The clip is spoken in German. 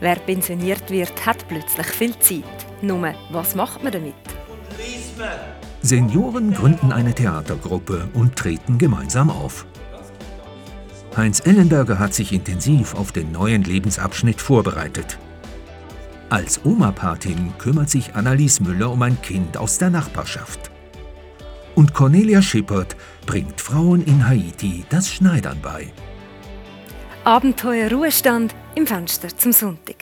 Wer pensioniert wird, hat plötzlich viel Zeit. Nur, was macht man damit? Senioren gründen eine Theatergruppe und treten gemeinsam auf. Heinz Ellenberger hat sich intensiv auf den neuen Lebensabschnitt vorbereitet. Als Oma-Patin kümmert sich Annelies Müller um ein Kind aus der Nachbarschaft. Und Cornelia Schippert bringt Frauen in Haiti das Schneidern bei. Abenteuer Ruhestand im Fenster zum Sonntag.